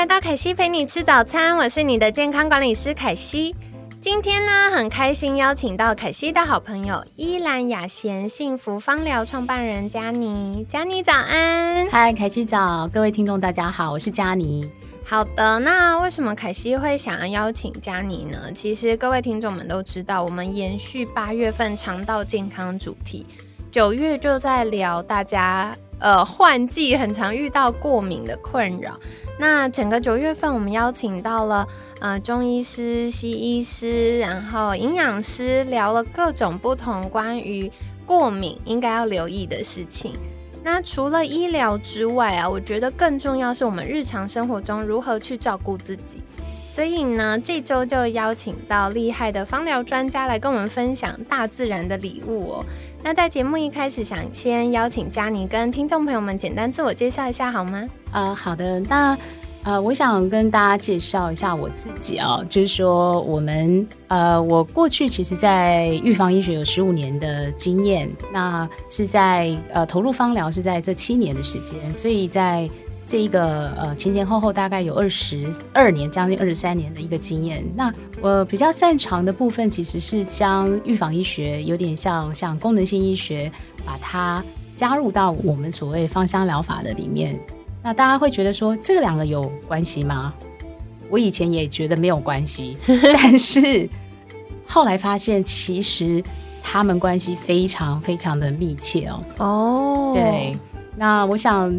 来到凯西陪你吃早餐，我是你的健康管理师凯西。今天呢，很开心邀请到凯西的好朋友依兰雅贤幸福芳疗创办人佳妮。佳妮早安，嗨，凯西早，各位听众大家好，我是佳妮。好的，那为什么凯西会想要邀请佳妮呢？其实各位听众们都知道，我们延续八月份肠道健康主题，九月就在聊大家呃换季很常遇到过敏的困扰。那整个九月份，我们邀请到了呃中医师、西医师，然后营养师，聊了各种不同关于过敏应该要留意的事情。那除了医疗之外啊，我觉得更重要是我们日常生活中如何去照顾自己。所以呢，这周就邀请到厉害的芳疗专家来跟我们分享大自然的礼物哦。那在节目一开始，想先邀请佳妮跟听众朋友们简单自我介绍一下，好吗？呃，好的。那呃，我想跟大家介绍一下我自己啊，就是说我们呃，我过去其实，在预防医学有十五年的经验，那是在呃投入方疗是在这七年的时间，所以在这一个呃前前后后大概有二十二年，将近二十三年的一个经验。那我比较擅长的部分，其实是将预防医学有点像像功能性医学，把它加入到我们所谓芳香疗法的里面。那大家会觉得说这两个有关系吗？我以前也觉得没有关系，但是后来发现其实他们关系非常非常的密切哦。哦，对，那我想，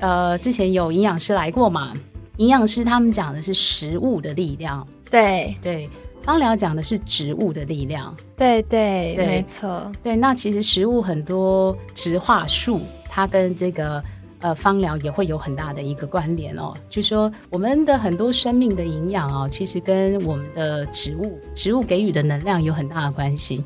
呃，之前有营养师来过嘛？营养师他们讲的是食物的力量，对对，芳疗讲的是植物的力量，对对，没错，对。那其实食物很多植化素，它跟这个。呃，芳疗也会有很大的一个关联哦，就说我们的很多生命的营养哦，其实跟我们的植物、植物给予的能量有很大的关系。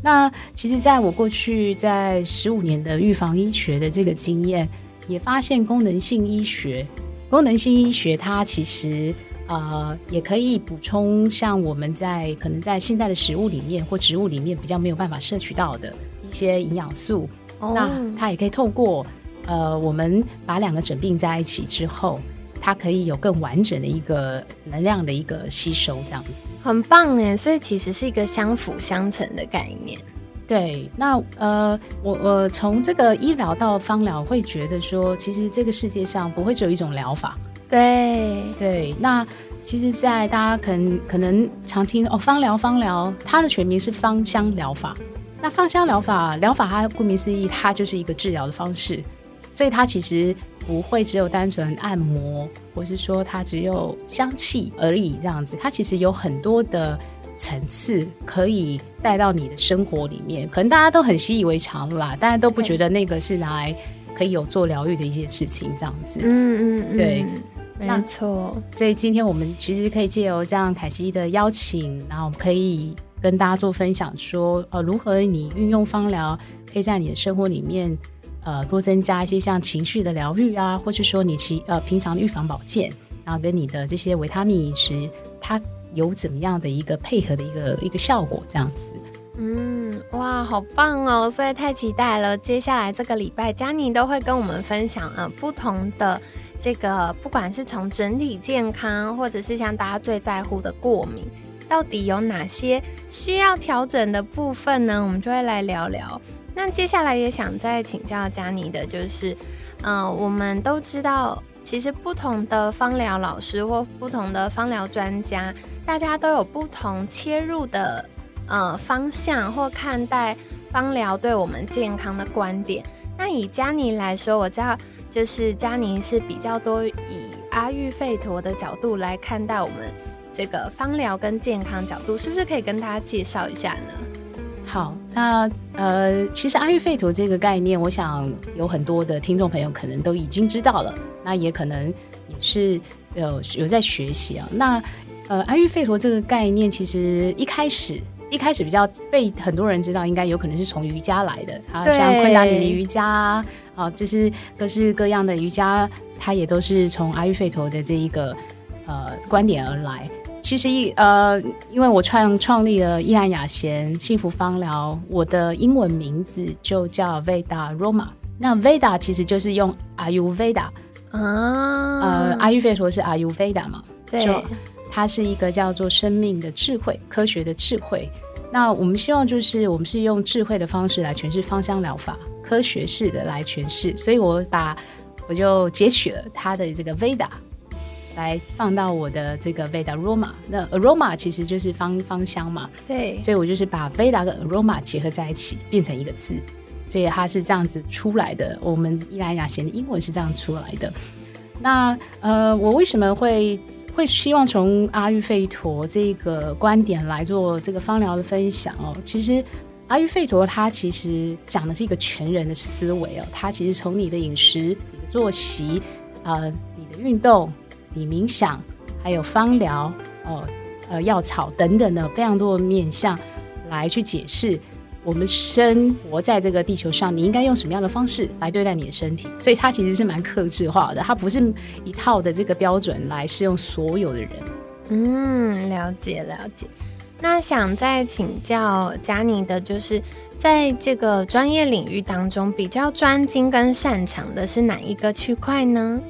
那其实，在我过去在十五年的预防医学的这个经验，也发现功能性医学，功能性医学它其实呃也可以补充像我们在可能在现在的食物里面或植物里面比较没有办法摄取到的一些营养素，那它也可以透过。呃，我们把两个整并在一起之后，它可以有更完整的一个能量的一个吸收，这样子很棒哎。所以其实是一个相辅相成的概念。对，那呃，我我从这个医疗到芳疗，会觉得说，其实这个世界上不会只有一种疗法。对对，那其实，在大家可能可能常听哦，芳疗芳疗，它的全名是芳香疗法。那芳香疗法疗法，它顾名思义，它就是一个治疗的方式。所以它其实不会只有单纯按摩，或是说它只有香气而已这样子。它其实有很多的层次可以带到你的生活里面。可能大家都很习以为常啦，大家都不觉得那个是拿来可以有做疗愈的一件事情这样子。嗯嗯嗯，对，没错。所以今天我们其实可以借由这样凯西的邀请，然后可以跟大家做分享，说呃如何你运用芳疗可以在你的生活里面。呃，多增加一些像情绪的疗愈啊，或是说你其呃平常的预防保健，然后跟你的这些维他命饮食，它有怎么样的一个配合的一个一个效果？这样子。嗯，哇，好棒哦！所以太期待了。接下来这个礼拜，佳妮都会跟我们分享呃不同的这个，不管是从整体健康，或者是像大家最在乎的过敏，到底有哪些需要调整的部分呢？我们就会来聊聊。那接下来也想再请教佳妮的，就是，嗯，我们都知道，其实不同的芳疗老师或不同的芳疗专家，大家都有不同切入的呃方向或看待芳疗对我们健康的观点。那以佳妮来说，我知道就是佳妮是比较多以阿育吠陀的角度来看待我们这个芳疗跟健康角度，是不是可以跟大家介绍一下呢？好，那呃，其实阿育吠陀这个概念，我想有很多的听众朋友可能都已经知道了，那也可能也是有有在学习啊。那呃，阿育吠陀这个概念，其实一开始一开始比较被很多人知道，应该有可能是从瑜伽来的啊，像昆达里尼瑜伽啊，啊这是各式各样的瑜伽，它也都是从阿育吠陀的这一个呃观点而来。其实一呃，因为我创创立了伊兰雅贤幸福芳疗，我的英文名字就叫 Veda Roma。那 Veda 其实就是用 Ayurveda 啊，呃，阿育吠陀是 Ayurveda 嘛，对。它是一个叫做生命的智慧、科学的智慧。那我们希望就是我们是用智慧的方式来诠释芳香疗法，科学式的来诠释。所以我把我就截取了它的这个 Veda 来放到我的这个 Veda Aroma。那 Aroma 其实就是芳芳香嘛，对。所以我就是把 Veda 跟 Aroma 结合在一起，变成一个字。所以它是这样子出来的。我们伊兰雅贤的英文是这样出来的。那呃，我为什么会？会希望从阿育吠陀这个观点来做这个芳疗的分享哦。其实阿育吠陀它其实讲的是一个全人的思维哦。它其实从你的饮食、你的作息、呃、你的运动、你冥想，还有芳疗哦、呃药草等等的非常多的面向来去解释。我们生活在这个地球上，你应该用什么样的方式来对待你的身体？所以它其实是蛮克制化的，它不是一套的这个标准来适用所有的人。嗯，了解了解。那想再请教佳妮的，就是在这个专业领域当中，比较专精跟擅长的是哪一个区块呢？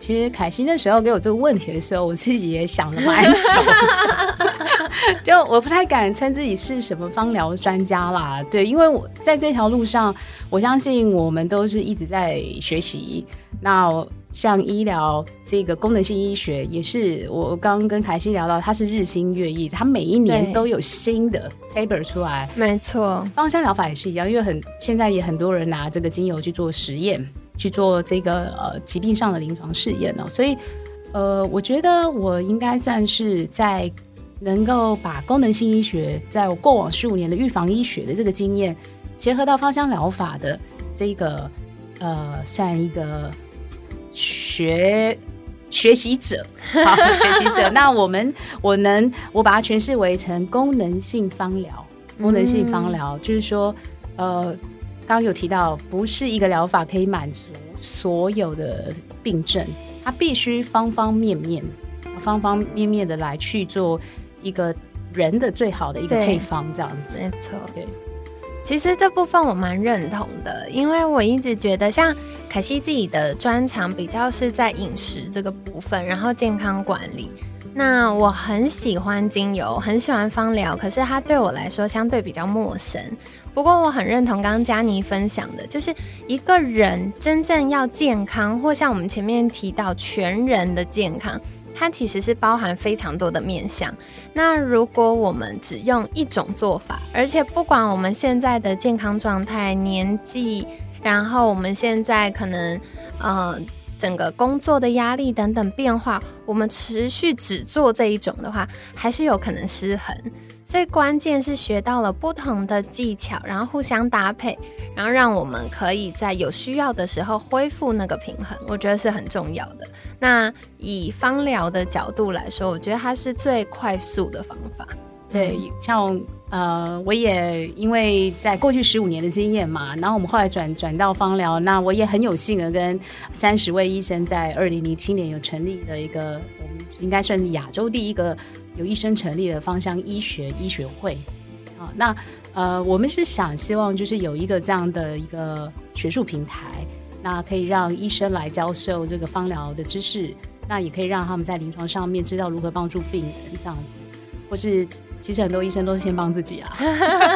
其实凯西那时候给我这个问题的时候，我自己也想了蛮久。就我不太敢称自己是什么芳疗专家啦，对，因为我在这条路上，我相信我们都是一直在学习。那像医疗这个功能性医学，也是我刚跟凯西聊到，它是日新月异，它每一年都有新的 paper 出来。没错，芳香疗法也是一样，因为很现在也很多人拿这个精油去做实验，去做这个呃疾病上的临床试验哦，所以呃，我觉得我应该算是在。能够把功能性医学在我过往十五年的预防医学的这个经验，结合到芳香疗法的这个呃，算一个学学习者，好 学习者。那我们我能我把它诠释为成功能性芳疗，功能性芳疗就是说，呃，刚刚有提到，不是一个疗法可以满足所有的病症，它必须方方面面、方方面面的来去做。一个人的最好的一个配方，这样子没错。对，其实这部分我蛮认同的，因为我一直觉得，像凯西自己的专长比较是在饮食这个部分，然后健康管理。那我很喜欢精油，很喜欢芳疗，可是它对我来说相对比较陌生。不过我很认同刚刚佳妮分享的，就是一个人真正要健康，或像我们前面提到全人的健康。它其实是包含非常多的面向。那如果我们只用一种做法，而且不管我们现在的健康状态、年纪，然后我们现在可能呃整个工作的压力等等变化，我们持续只做这一种的话，还是有可能失衡。最关键是学到了不同的技巧，然后互相搭配，然后让我们可以在有需要的时候恢复那个平衡，我觉得是很重要的。那以芳疗的角度来说，我觉得它是最快速的方法。对，像呃，我也因为在过去十五年的经验嘛，然后我们后来转转到芳疗，那我也很有幸的跟三十位医生在二零零七年有成立了一个，我们应该算是亚洲第一个。有医生成立了芳香医学医学会，啊，那呃，我们是想希望就是有一个这样的一个学术平台，那可以让医生来教授这个芳疗的知识，那也可以让他们在临床上面知道如何帮助病人这样子，或是其实很多医生都是先帮自己啊，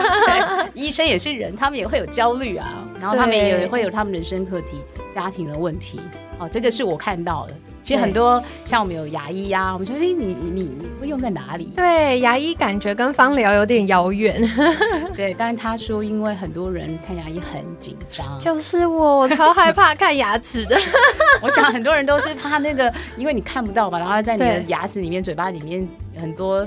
医生也是人，他们也会有焦虑啊，然后他们也会有他们人生课题、家庭的问题，好，这个是我看到的。其实很多像我们有牙医呀，我们说，哎，你你你会用在哪里？对，牙医感觉跟芳疗有点遥远。对，但是他说，因为很多人看牙医很紧张。就是我，我超害怕看牙齿的。我想很多人都是怕那个，因为你看不到嘛，然后在你的牙齿里面、嘴巴里面很多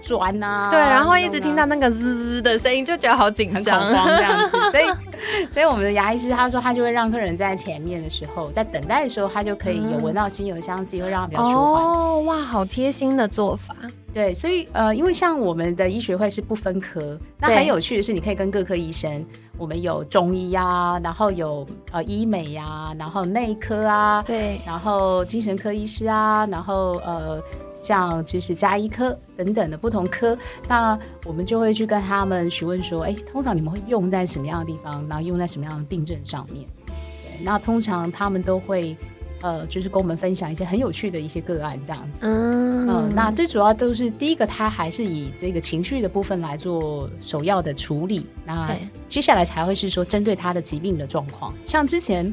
砖呐。对，然后一直听到那个滋滋的声音，就觉得好紧张，很恐慌这样子。所以 所以我们的牙医师他说，他就会让客人在前面的时候，在等待的时候，他就可以有闻到精油香气，会让他比较舒缓。哦，哇，好贴心的做法。对，所以呃，因为像我们的医学会是不分科，那很有趣的是，你可以跟各科医生，我们有中医啊，然后有呃医美呀，然后内科啊，对，然后精神科医师啊，然后呃像就是加医科等等的不同科，那我们就会去跟他们询问说，哎，通常你们会用在什么样的地方，然后用在什么样的病症上面？对，那通常他们都会。呃，就是跟我们分享一些很有趣的一些个案，这样子。嗯，那最主要都是第一个，他还是以这个情绪的部分来做首要的处理。那接下来才会是说针对他的疾病的状况。像之前，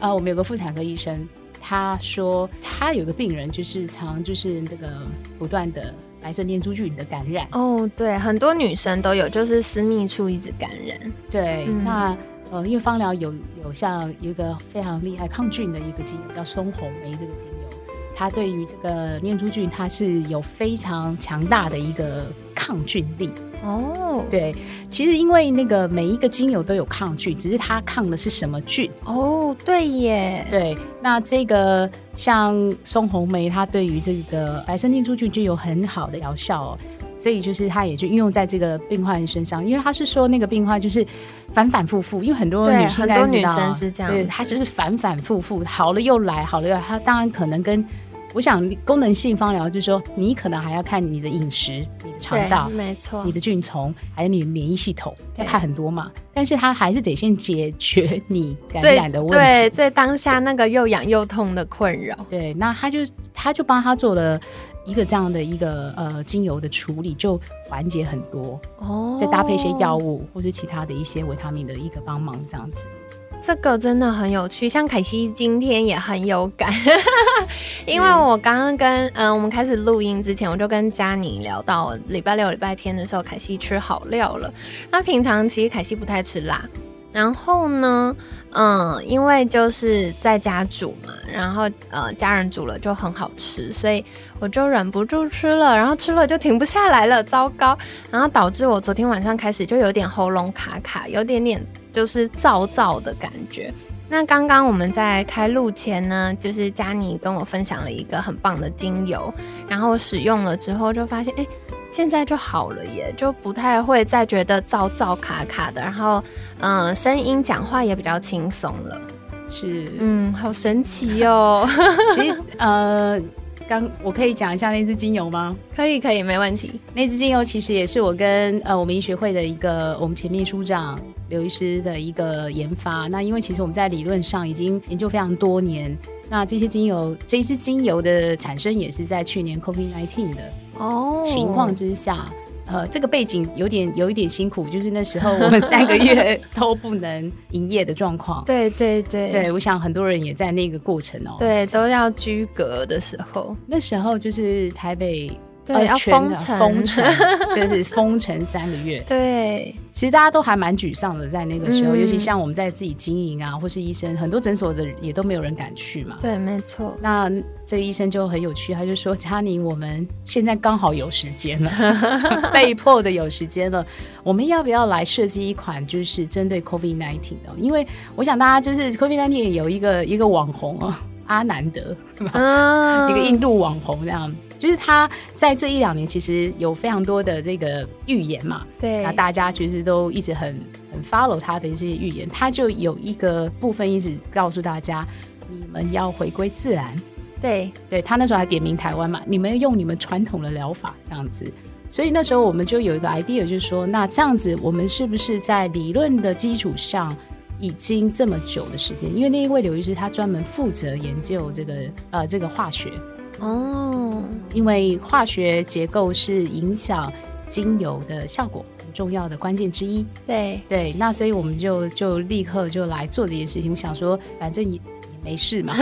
呃，我们有个妇产科医生，他说他有个病人就是常就是那个不断的白色念珠菌的感染。哦，对，很多女生都有，就是私密处一直感染。对，那。呃，因为芳疗有有像有一个非常厉害抗菌的一个精油叫松红梅这个精油，它对于这个念珠菌它是有非常强大的一个抗菌力。哦，对，其实因为那个每一个精油都有抗菌，只是它抗的是什么菌。哦，对耶，对，那这个像松红梅，它对于这个白色念珠菌就有很好的疗效哦。所以就是他也就运用在这个病患身上，因为他是说那个病患就是反反复复，因为很多女生很多女生是这样，对，他就是反反复复，好了又来，好了又来。他当然可能跟我想功能性方疗，就是说你可能还要看你的饮食、你的肠道，没错，你的菌虫，还有你的免疫系统，要看很多嘛。但是他还是得先解决你感染的问题，对，在当下那个又痒又痛的困扰。对，那他就他就帮他做了。一个这样的一个呃精油的处理就缓解很多哦，再搭配一些药物或者其他的一些维他命的一个帮忙，这样子，这个真的很有趣。像凯西今天也很有感，因为我刚刚跟嗯我们开始录音之前，我就跟佳宁聊到礼拜六、礼拜天的时候，凯西吃好料了。那平常其实凯西不太吃辣。然后呢，嗯，因为就是在家煮嘛，然后呃，家人煮了就很好吃，所以我就忍不住吃了，然后吃了就停不下来了，糟糕！然后导致我昨天晚上开始就有点喉咙卡卡，有点点就是燥燥的感觉。那刚刚我们在开录前呢，就是佳妮跟我分享了一个很棒的精油，然后使用了之后就发现，哎。现在就好了耶，就不太会再觉得燥燥卡卡的，然后嗯，声音讲话也比较轻松了。是，嗯，好神奇哟。其实呃，刚我可以讲一下那支精油吗？可以，可以，没问题。那支精油其实也是我跟呃我们医学会的一个我们前秘书长刘医师的一个研发。那因为其实我们在理论上已经研究非常多年。那这些精油，这一支精油的产生也是在去年 COVID nineteen 的哦情况之下，呃，这个背景有点有一点辛苦，就是那时候 我们三个月都不能营业的状况。对对对，对我想很多人也在那个过程哦，对，都要居隔的时候，那时候就是台北。对，要封城，封城 就是封城三个月。对，其实大家都还蛮沮丧的，在那个时候，尤其像我们在自己经营啊，或是医生，很多诊所的也都没有人敢去嘛。对，没错。那这个医生就很有趣，他就说：“佳妮，我们现在刚好有时间了，被迫的有时间了，我们要不要来设计一款就是针对 COVID nineteen 的？因为我想大家就是 COVID nineteen 有一个一个网红哦，阿南德，一个印度网红这样。”就是他在这一两年，其实有非常多的这个预言嘛，对，那大家其实都一直很很 follow 他的一些预言，他就有一个部分一直告诉大家，你们要回归自然，对，对他那时候还点名台湾嘛，你们要用你们传统的疗法这样子，所以那时候我们就有一个 idea，就是说，那这样子我们是不是在理论的基础上，已经这么久的时间，因为那一位刘医师他专门负责研究这个呃这个化学。哦，因为化学结构是影响精油的效果很重要的关键之一。对对，那所以我们就就立刻就来做这件事情。我想说，反正也也没事嘛，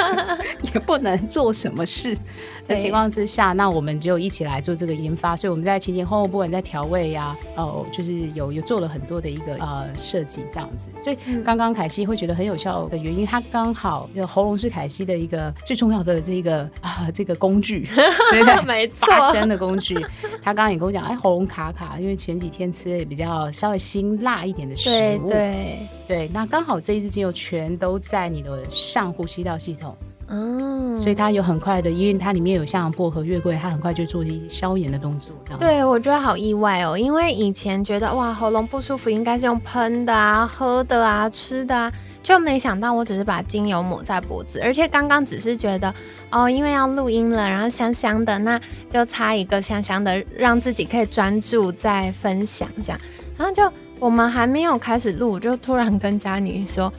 也不能做什么事 的情况之下，那我们就一起来做这个研发。所以我们在前前后后，不管在调味呀，哦，就是有有做了很多的一个呃设计这样子。所以刚刚凯西会觉得很有效的原因，它刚好喉咙是凯西的一个最重要的这个啊这个工具，对对？没错，发声的工具。他刚刚也跟我讲，哎，喉咙卡卡，因为前几天吃的比较稍微辛辣一点的食物，对对，那刚好这一支精油全都在你的。上呼吸道系统，嗯，所以它有很快的，因为它里面有像薄荷、月桂，它很快就做一些消炎的动作。对，我觉得好意外哦，因为以前觉得哇，喉咙不舒服应该是用喷的啊、喝的啊、吃的啊，就没想到我只是把精油抹在脖子，而且刚刚只是觉得哦，因为要录音了，然后香香的，那就擦一个香香的，让自己可以专注在分享这样。然后就我们还没有开始录，就突然跟佳妮说。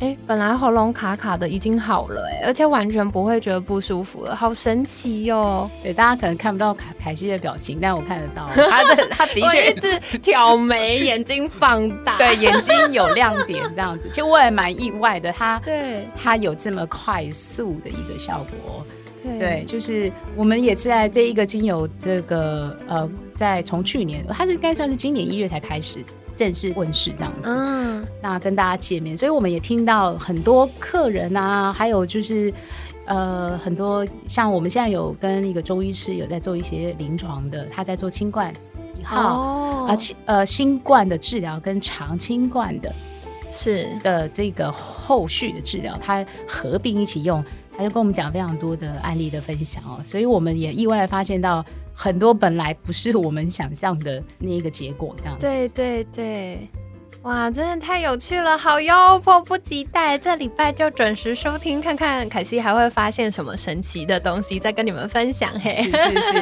哎，本来喉咙卡卡的已经好了，哎，而且完全不会觉得不舒服了，好神奇哟！对，大家可能看不到凯凯西的表情，但我看得到，他的他的确一直挑眉，眼睛放大，对，眼睛有亮点这样子，就我也蛮意外的，他对他有这么快速的一个效果，对，就是我们也在这一个精油这个呃，在从去年，它是应该算是今年一月才开始。正式问世这样子，嗯，那跟大家见面，所以我们也听到很多客人啊，还有就是，呃，很多像我们现在有跟一个中医师有在做一些临床的，他在做清冠一号，而且呃新冠的治疗跟长清冠的，是的这个后续的治疗，他合并一起用，他就跟我们讲非常多的案例的分享哦，所以我们也意外发现到。很多本来不是我们想象的那一个结果，这样。对对对，哇，真的太有趣了，好哟，迫不及待，这礼拜就准时收听，看看凯西还会发现什么神奇的东西，再跟你们分享。嘿，是是是，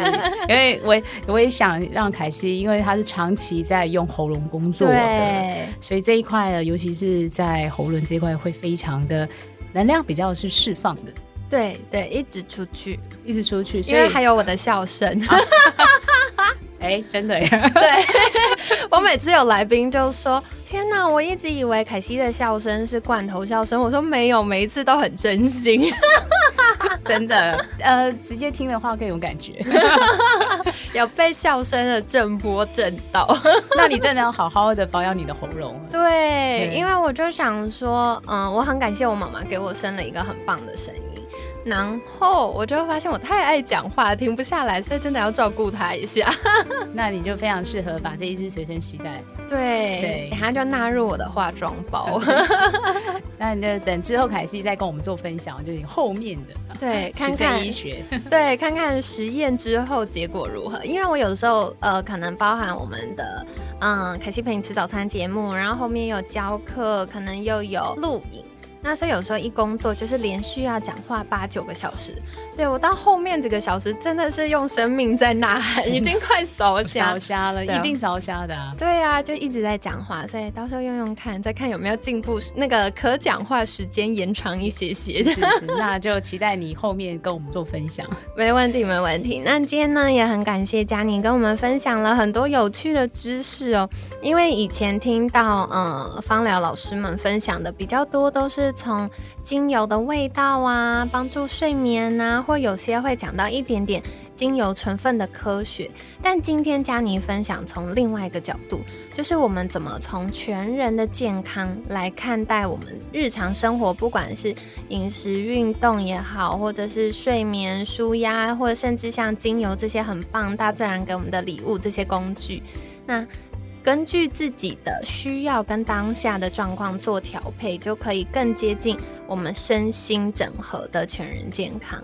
因为我我也想让凯西，因为他是长期在用喉咙工作的，所以这一块呢，尤其是在喉咙这一块，会非常的能量比较是释放的。对对，一直出去，一直出去，因为还有我的笑声。哎，真的呀！对，我每次有来宾就说：“天哪，我一直以为凯西的笑声是罐头笑声。”我说：“没有，每一次都很真心。” 真的，呃，直接听的话更有感觉，有被笑声的震波震到。那你真的要好好的保养你的喉咙。对，因为我就想说，嗯，我很感谢我妈妈给我生了一个很棒的声音。然后我就会发现我太爱讲话，停不下来，所以真的要照顾他一下。那你就非常适合把这一支随身携带。对对，等下就纳入我的化妆包。那你就等之后凯西再跟我们做分享，就你后面的 对，看看医学，对，看看实验之后结果如何。因为我有的时候呃，可能包含我们的嗯凯西陪你吃早餐节目，然后后面有教课，可能又有录影。那所以有时候一工作就是连续要讲话八九个小时，对我到后面几个小时真的是用生命在呐喊，已经快烧瞎烧瞎了，一定烧瞎的。对啊，就一直在讲话，所以到时候用用看，再看有没有进步，那个可讲话时间延长一些些。是是，那就期待你后面跟我们做分享。没问题，没问题。那今天呢也很感谢佳宁跟我们分享了很多有趣的知识哦，因为以前听到嗯芳疗老师们分享的比较多都是。是从精油的味道啊，帮助睡眠啊，或有些会讲到一点点精油成分的科学。但今天佳妮分享从另外一个角度，就是我们怎么从全人的健康来看待我们日常生活，不管是饮食、运动也好，或者是睡眠、舒压，或者甚至像精油这些很棒大自然给我们的礼物这些工具，那。根据自己的需要跟当下的状况做调配，就可以更接近我们身心整合的全人健康。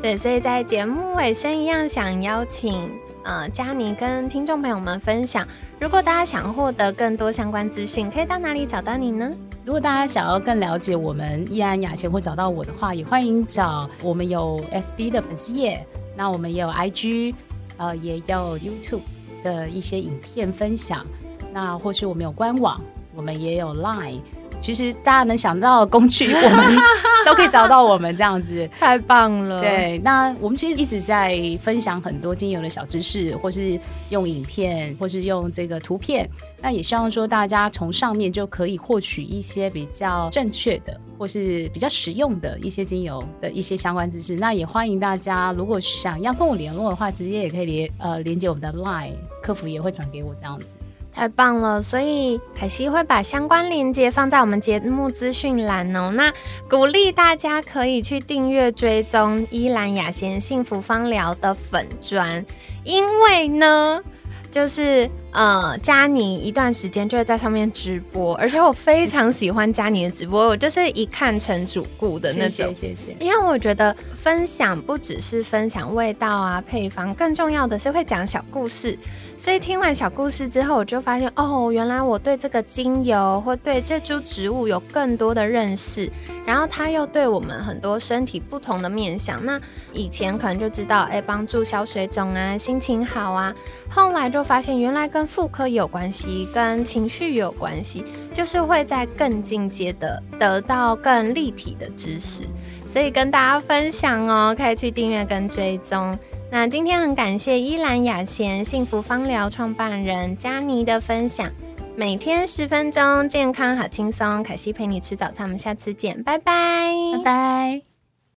对，所以在节目尾声一样，想邀请呃佳妮跟听众朋友们分享，如果大家想获得更多相关资讯，可以到哪里找到你呢？如果大家想要更了解我们易安雅贤或找到我的话，也欢迎找我们有 FB 的粉丝页，那我们也有 IG，呃，也有 YouTube 的一些影片分享。那或是我们有官网，我们也有 Line，其实大家能想到的工具，我们都可以找到我们这样子。太棒了！对，那我们其实一直在分享很多精油的小知识，或是用影片，或是用这个图片。那也希望说大家从上面就可以获取一些比较正确的，或是比较实用的一些精油的一些相关知识。那也欢迎大家，如果想要跟我联络的话，直接也可以连呃连接我们的 Line 客服也会转给我这样子。太棒了！所以凯西会把相关链接放在我们节目资讯栏哦。那鼓励大家可以去订阅追踪依兰雅贤幸福芳疗的粉砖，因为呢。就是呃，佳妮一段时间就会在上面直播，而且我非常喜欢佳妮的直播，我就是一看成主顾的那种。谢谢。因为我觉得分享不只是分享味道啊、配方，更重要的是会讲小故事。所以听完小故事之后，我就发现哦，原来我对这个精油或对这株植物有更多的认识，然后它又对我们很多身体不同的面向。那以前可能就知道，哎，帮助消水肿啊，心情好啊，后来就发现原来跟妇科有关系，跟情绪有关系，就是会在更进阶的得到更立体的知识。所以跟大家分享哦，可以去订阅跟追踪。那今天很感谢依兰雅贤幸福芳疗创办人佳妮的分享，每天十分钟，健康好轻松。凯西陪你吃早餐，我们下次见，拜拜，拜拜。